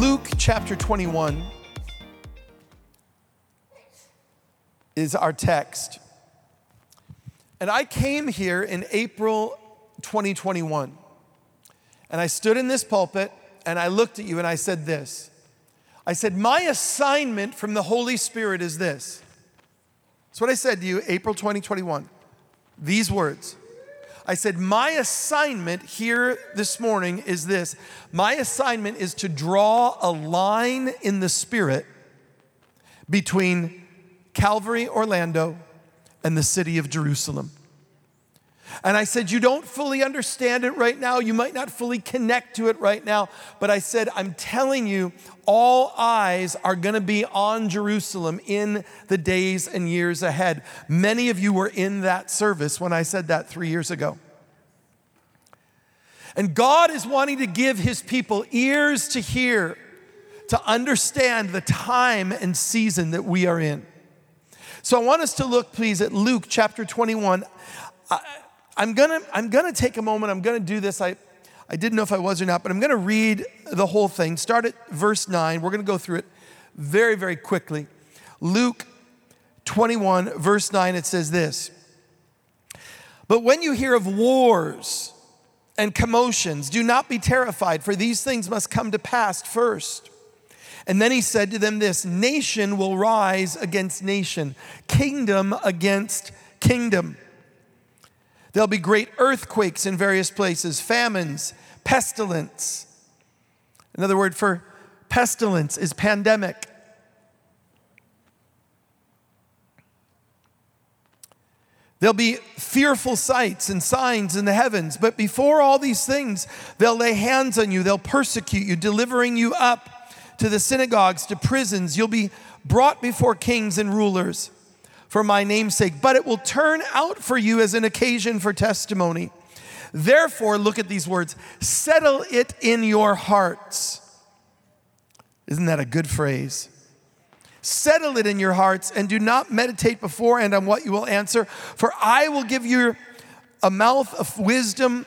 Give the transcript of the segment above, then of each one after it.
Luke chapter 21 is our text. And I came here in April 2021. And I stood in this pulpit and I looked at you and I said this. I said, My assignment from the Holy Spirit is this. That's what I said to you, April 2021. These words. I said, My assignment here this morning is this. My assignment is to draw a line in the Spirit between Calvary, Orlando, and the city of Jerusalem. And I said, You don't fully understand it right now. You might not fully connect to it right now. But I said, I'm telling you, all eyes are going to be on Jerusalem in the days and years ahead. Many of you were in that service when I said that three years ago. And God is wanting to give his people ears to hear, to understand the time and season that we are in. So I want us to look, please, at Luke chapter 21. I, I'm gonna, I'm gonna take a moment, I'm gonna do this. I, I didn't know if I was or not, but I'm gonna read the whole thing. Start at verse 9. We're gonna go through it very, very quickly. Luke 21, verse 9, it says this But when you hear of wars and commotions, do not be terrified, for these things must come to pass first. And then he said to them this Nation will rise against nation, kingdom against kingdom. There'll be great earthquakes in various places, famines, pestilence. Another word for pestilence is pandemic. There'll be fearful sights and signs in the heavens, but before all these things, they'll lay hands on you, they'll persecute you, delivering you up to the synagogues, to prisons. You'll be brought before kings and rulers for my name's sake, but it will turn out for you as an occasion for testimony. Therefore, look at these words settle it in your hearts. Isn't that a good phrase? Settle it in your hearts and do not meditate beforehand on what you will answer, for I will give you a mouth of wisdom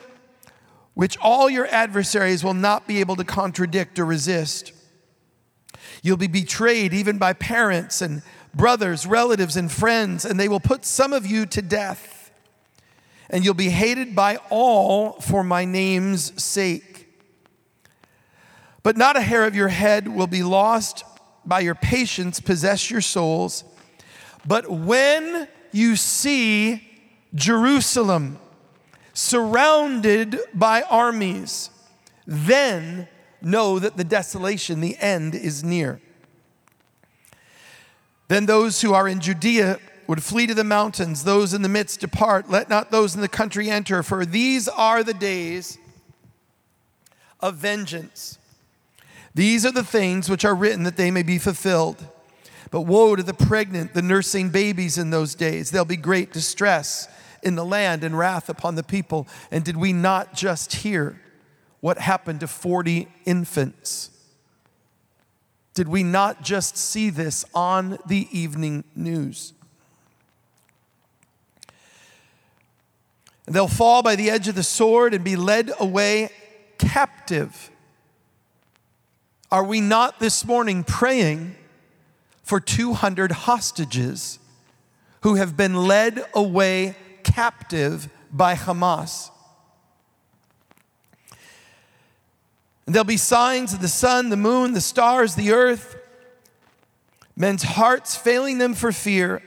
which all your adversaries will not be able to contradict or resist. You'll be betrayed even by parents and brothers, relatives, and friends, and they will put some of you to death. And you'll be hated by all for my name's sake. But not a hair of your head will be lost by your patience, possess your souls. But when you see Jerusalem surrounded by armies, then know that the desolation, the end, is near. Then those who are in Judea would flee to the mountains, those in the midst depart. Let not those in the country enter, for these are the days of vengeance. These are the things which are written that they may be fulfilled. But woe to the pregnant, the nursing babies in those days. There'll be great distress in the land and wrath upon the people. And did we not just hear what happened to 40 infants? Did we not just see this on the evening news? They'll fall by the edge of the sword and be led away captive. Are we not this morning praying for 200 hostages who have been led away captive by Hamas? And there'll be signs of the sun, the moon, the stars, the earth, men's hearts failing them for fear,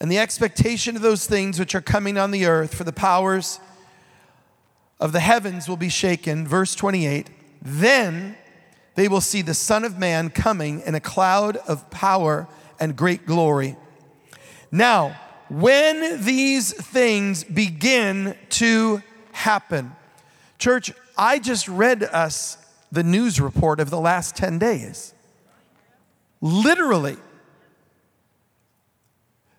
and the expectation of those things which are coming on the earth, for the powers of the heavens will be shaken. Verse 28 Then they will see the Son of Man coming in a cloud of power and great glory. Now, when these things begin to happen, church, I just read us the news report of the last 10 days. Literally.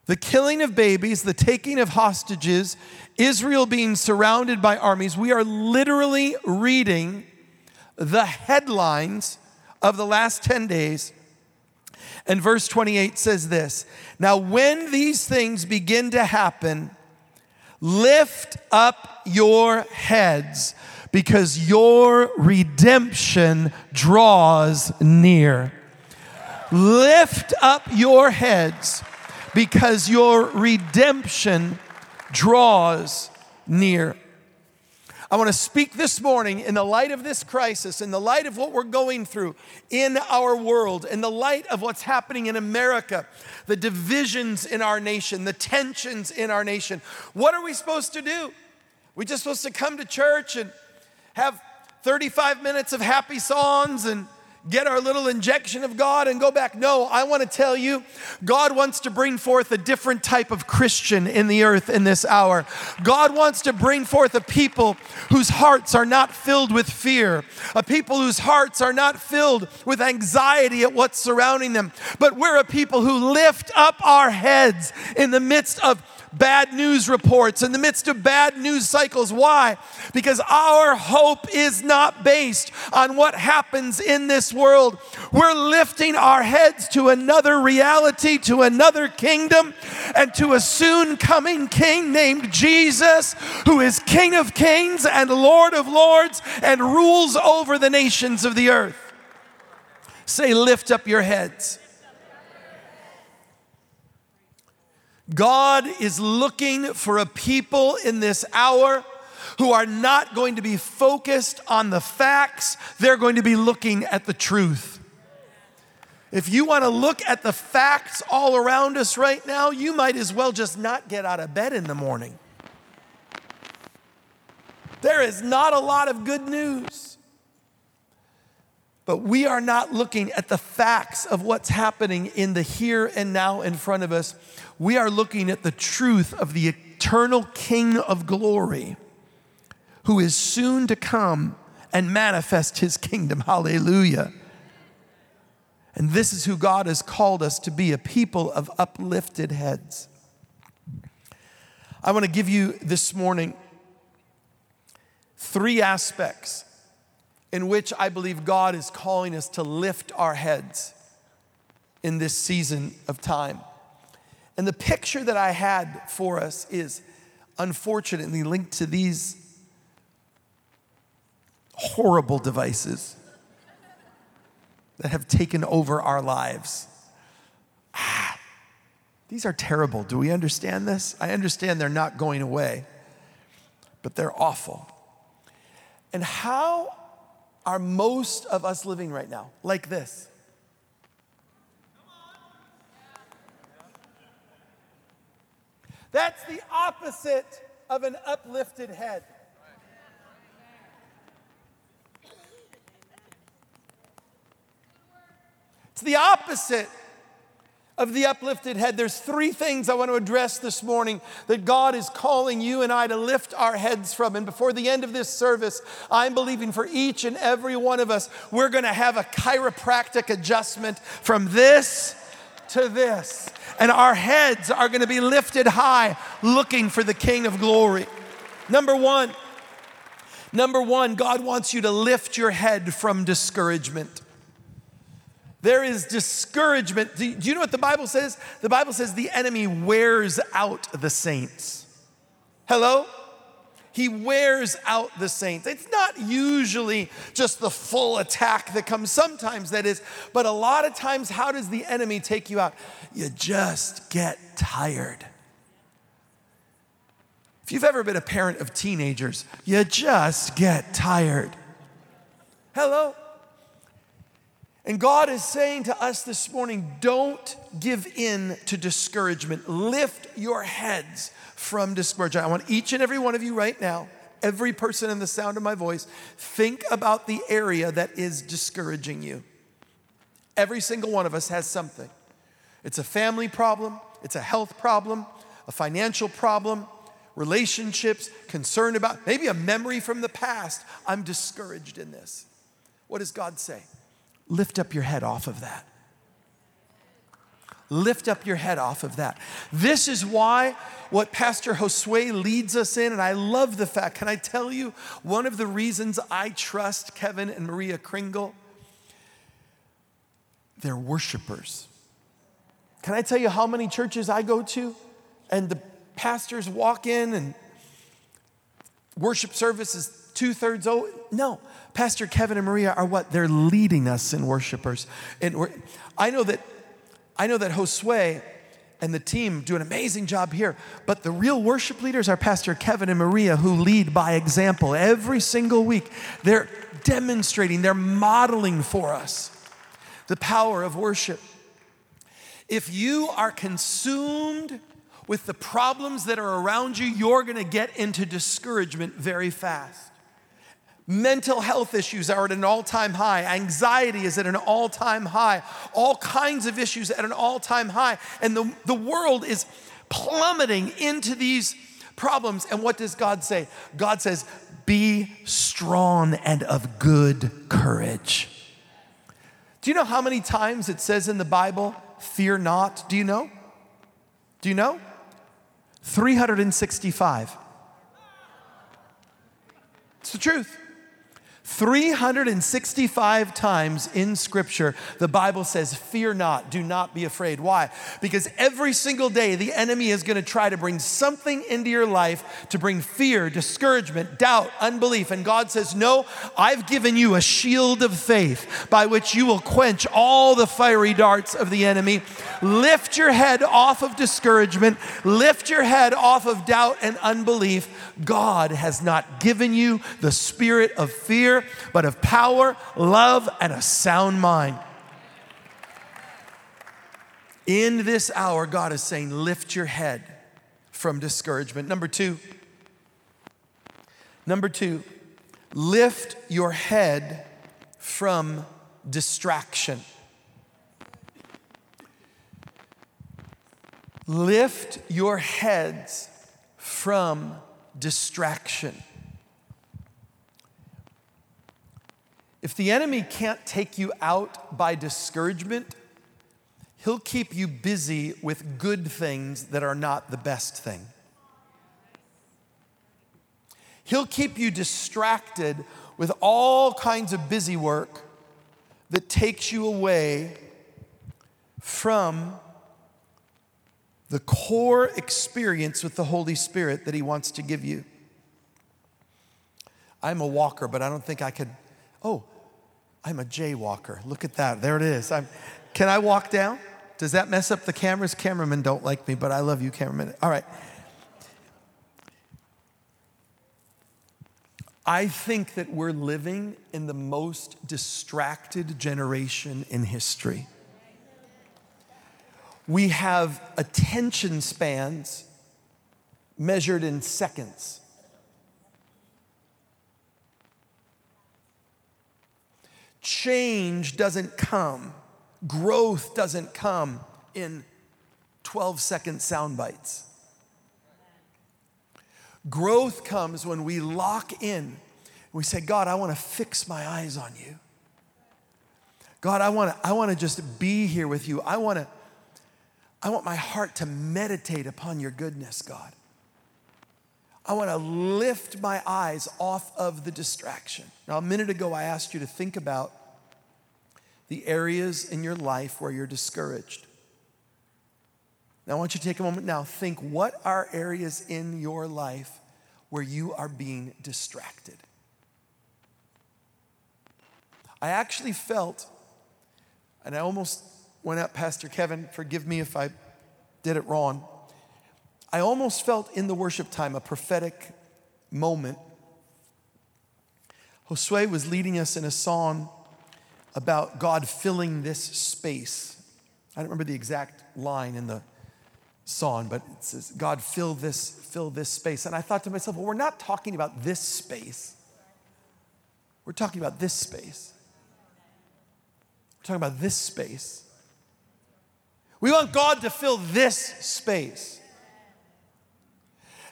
The killing of babies, the taking of hostages, Israel being surrounded by armies. We are literally reading the headlines of the last 10 days. And verse 28 says this Now, when these things begin to happen, lift up your heads because your redemption draws near. Lift up your heads because your redemption draws near. I want to speak this morning in the light of this crisis, in the light of what we're going through in our world, in the light of what's happening in America, the divisions in our nation, the tensions in our nation. What are we supposed to do? We just supposed to come to church and have 35 minutes of happy songs and get our little injection of God and go back. No, I want to tell you, God wants to bring forth a different type of Christian in the earth in this hour. God wants to bring forth a people whose hearts are not filled with fear, a people whose hearts are not filled with anxiety at what's surrounding them, but we're a people who lift up our heads in the midst of bad news reports, in the midst of bad news cycles. Why? Because our hope is not based on what happens in this world. We're lifting our heads to another reality, to another kingdom, and to a soon coming king named Jesus, who is King of kings and Lord of lords and rules over the nations of the earth. Say, lift up your heads. God is looking for a people in this hour who are not going to be focused on the facts, they're going to be looking at the truth. If you want to look at the facts all around us right now, you might as well just not get out of bed in the morning. There is not a lot of good news. But we are not looking at the facts of what's happening in the here and now in front of us we are looking at the truth of the eternal King of glory who is soon to come and manifest his kingdom. Hallelujah. And this is who God has called us to be a people of uplifted heads. I want to give you this morning three aspects in which I believe God is calling us to lift our heads in this season of time. And the picture that I had for us is unfortunately linked to these horrible devices that have taken over our lives. Ah, these are terrible. Do we understand this? I understand they're not going away, but they're awful. And how are most of us living right now? Like this. That's the opposite of an uplifted head. It's the opposite of the uplifted head. There's three things I want to address this morning that God is calling you and I to lift our heads from. And before the end of this service, I'm believing for each and every one of us, we're going to have a chiropractic adjustment from this to this and our heads are going to be lifted high looking for the King of glory. Number one, number one, God wants you to lift your head from discouragement. There is discouragement. Do you know what the Bible says? The Bible says the enemy wears out the saints. Hello? He wears out the saints. It's not usually just the full attack that comes, sometimes that is, but a lot of times, how does the enemy take you out? You just get tired. If you've ever been a parent of teenagers, you just get tired. Hello? And God is saying to us this morning don't give in to discouragement. Lift your heads from discouragement. I want each and every one of you right now, every person in the sound of my voice, think about the area that is discouraging you. Every single one of us has something. It's a family problem, it's a health problem, a financial problem, relationships, concern about, maybe a memory from the past. I'm discouraged in this. What does God say? Lift up your head off of that. Lift up your head off of that. This is why what Pastor Josue leads us in, and I love the fact, can I tell you, one of the reasons I trust Kevin and Maria Kringle? They're worshipers. Can I tell you how many churches I go to and the pastors walk in and worship service is two thirds. Oh, no. Pastor Kevin and Maria are what? They're leading us in worshipers. And I know that I know that Josue and the team do an amazing job here, but the real worship leaders are Pastor Kevin and Maria who lead by example every single week. They're demonstrating, they're modeling for us the power of worship. If you are consumed with the problems that are around you, you're gonna get into discouragement very fast. Mental health issues are at an all time high. Anxiety is at an all time high. All kinds of issues at an all time high. And the, the world is plummeting into these problems. And what does God say? God says, Be strong and of good courage. Do you know how many times it says in the Bible, fear not? Do you know? Do you know? 365. It's the truth. 365 times in Scripture, the Bible says, Fear not, do not be afraid. Why? Because every single day, the enemy is going to try to bring something into your life to bring fear, discouragement, doubt, unbelief. And God says, No, I've given you a shield of faith by which you will quench all the fiery darts of the enemy. Lift your head off of discouragement, lift your head off of doubt and unbelief. God has not given you the spirit of fear but of power, love, and a sound mind. In this hour, God is saying, lift your head from discouragement. Number two, number two, lift your head from distraction. Lift your heads from distraction. If the enemy can't take you out by discouragement, he'll keep you busy with good things that are not the best thing. He'll keep you distracted with all kinds of busy work that takes you away from the core experience with the Holy Spirit that He wants to give you. I'm a walker, but I don't think I could Oh, I'm a jaywalker. Look at that. There it is. I'm, can I walk down? Does that mess up the cameras? Cameramen don't like me, but I love you, cameramen. All right. I think that we're living in the most distracted generation in history. We have attention spans measured in seconds. Change doesn't come, growth doesn't come in 12 second sound bites. Growth comes when we lock in. We say, God, I want to fix my eyes on you. God, I want to I want to just be here with you. I want to I want my heart to meditate upon your goodness, God. I want to lift my eyes off of the distraction. Now, a minute ago, I asked you to think about the areas in your life where you're discouraged. Now, I want you to take a moment now. Think what are areas in your life where you are being distracted? I actually felt, and I almost went up, Pastor Kevin, forgive me if I did it wrong. I almost felt in the worship time a prophetic moment. Josue was leading us in a song about God filling this space. I don't remember the exact line in the song, but it says, God fill this, fill this space. And I thought to myself, well, we're not talking about this space. We're talking about this space. We're talking about this space. We want God to fill this space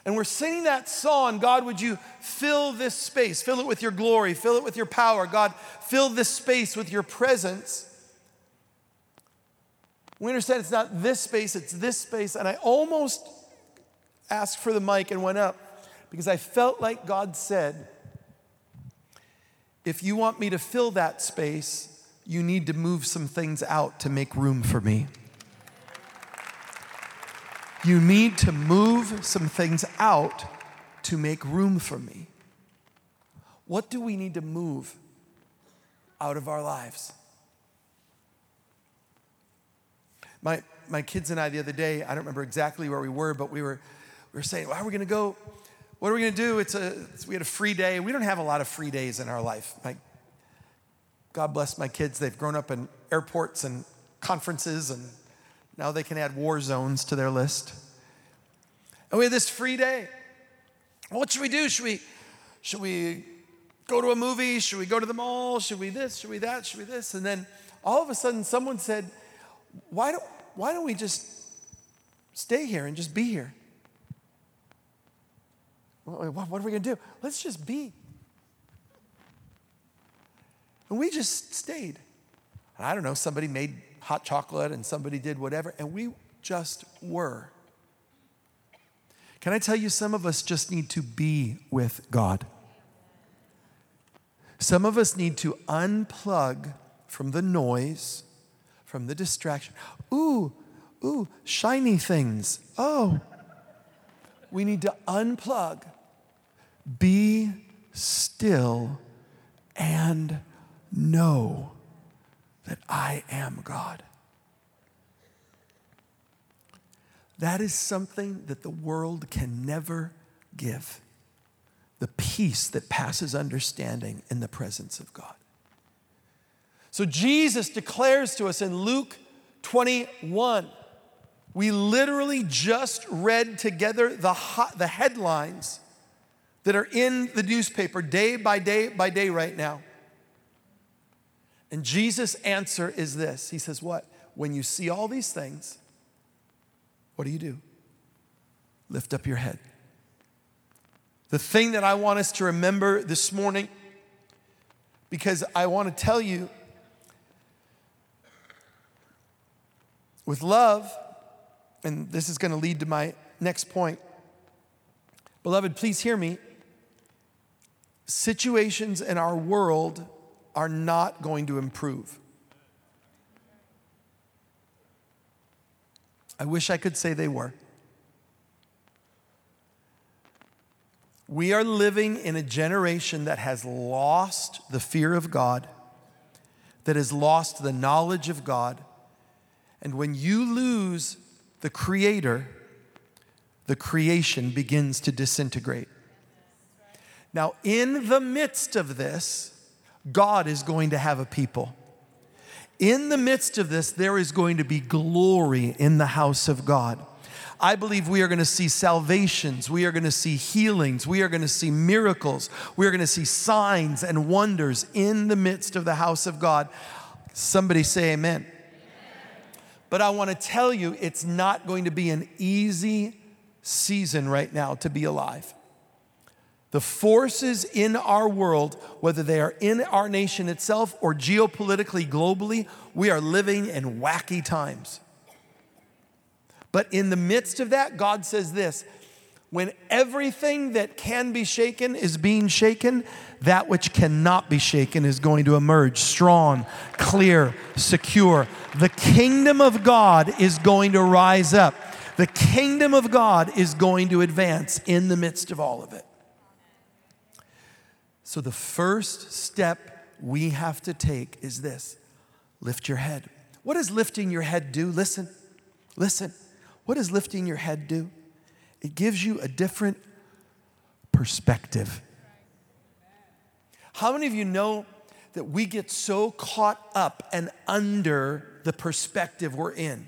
and we're singing that song God, would you fill this space? Fill it with your glory, fill it with your power. God, fill this space with your presence. We understand it's not this space, it's this space. And I almost asked for the mic and went up because I felt like God said, if you want me to fill that space, you need to move some things out to make room for me. You need to move some things out to make room for me. What do we need to move out of our lives? My, my kids and I the other day, I don't remember exactly where we were, but we were, we were saying, well, are we going to go? What are we going to do? It's a, it's, we had a free day. We don't have a lot of free days in our life. My, God bless my kids. They've grown up in airports and conferences, and now they can add war zones to their list. And we had this free day. What should we do? Should we, should we go to a movie? Should we go to the mall? Should we this? Should we that? Should we this? And then all of a sudden, someone said, why don't, why don't we just stay here and just be here? What are we going to do? Let's just be. And we just stayed. I don't know, somebody made hot chocolate and somebody did whatever, and we just were. Can I tell you, some of us just need to be with God. Some of us need to unplug from the noise from the distraction. Ooh, ooh, shiny things. Oh, we need to unplug, be still, and know that I am God. That is something that the world can never give the peace that passes understanding in the presence of God. So Jesus declares to us in Luke 21. We literally just read together the, hot, the headlines that are in the newspaper day by day by day right now. And Jesus' answer is this He says, What? When you see all these things, what do you do? Lift up your head. The thing that I want us to remember this morning, because I want to tell you with love, and this is going to lead to my next point. Beloved, please hear me. Situations in our world are not going to improve. I wish I could say they were. We are living in a generation that has lost the fear of God, that has lost the knowledge of God, and when you lose the creator, the creation begins to disintegrate. Now, in the midst of this, God is going to have a people. In the midst of this, there is going to be glory in the house of God. I believe we are going to see salvations. We are going to see healings. We are going to see miracles. We are going to see signs and wonders in the midst of the house of God. Somebody say, Amen. But I want to tell you, it's not going to be an easy season right now to be alive. The forces in our world, whether they are in our nation itself or geopolitically, globally, we are living in wacky times. But in the midst of that, God says this when everything that can be shaken is being shaken, that which cannot be shaken is going to emerge strong, clear, secure. The kingdom of God is going to rise up. The kingdom of God is going to advance in the midst of all of it. So, the first step we have to take is this lift your head. What does lifting your head do? Listen, listen. What does lifting your head do? It gives you a different perspective. How many of you know that we get so caught up and under the perspective we're in?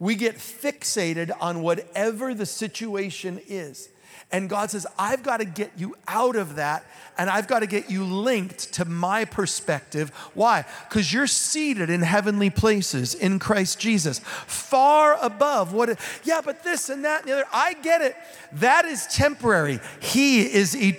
We get fixated on whatever the situation is. And God says, I've got to get you out of that and I've got to get you linked to my perspective. Why? Because you're seated in heavenly places in Christ Jesus, far above what, it, yeah, but this and that and the other. I get it. That is temporary. He is eternal.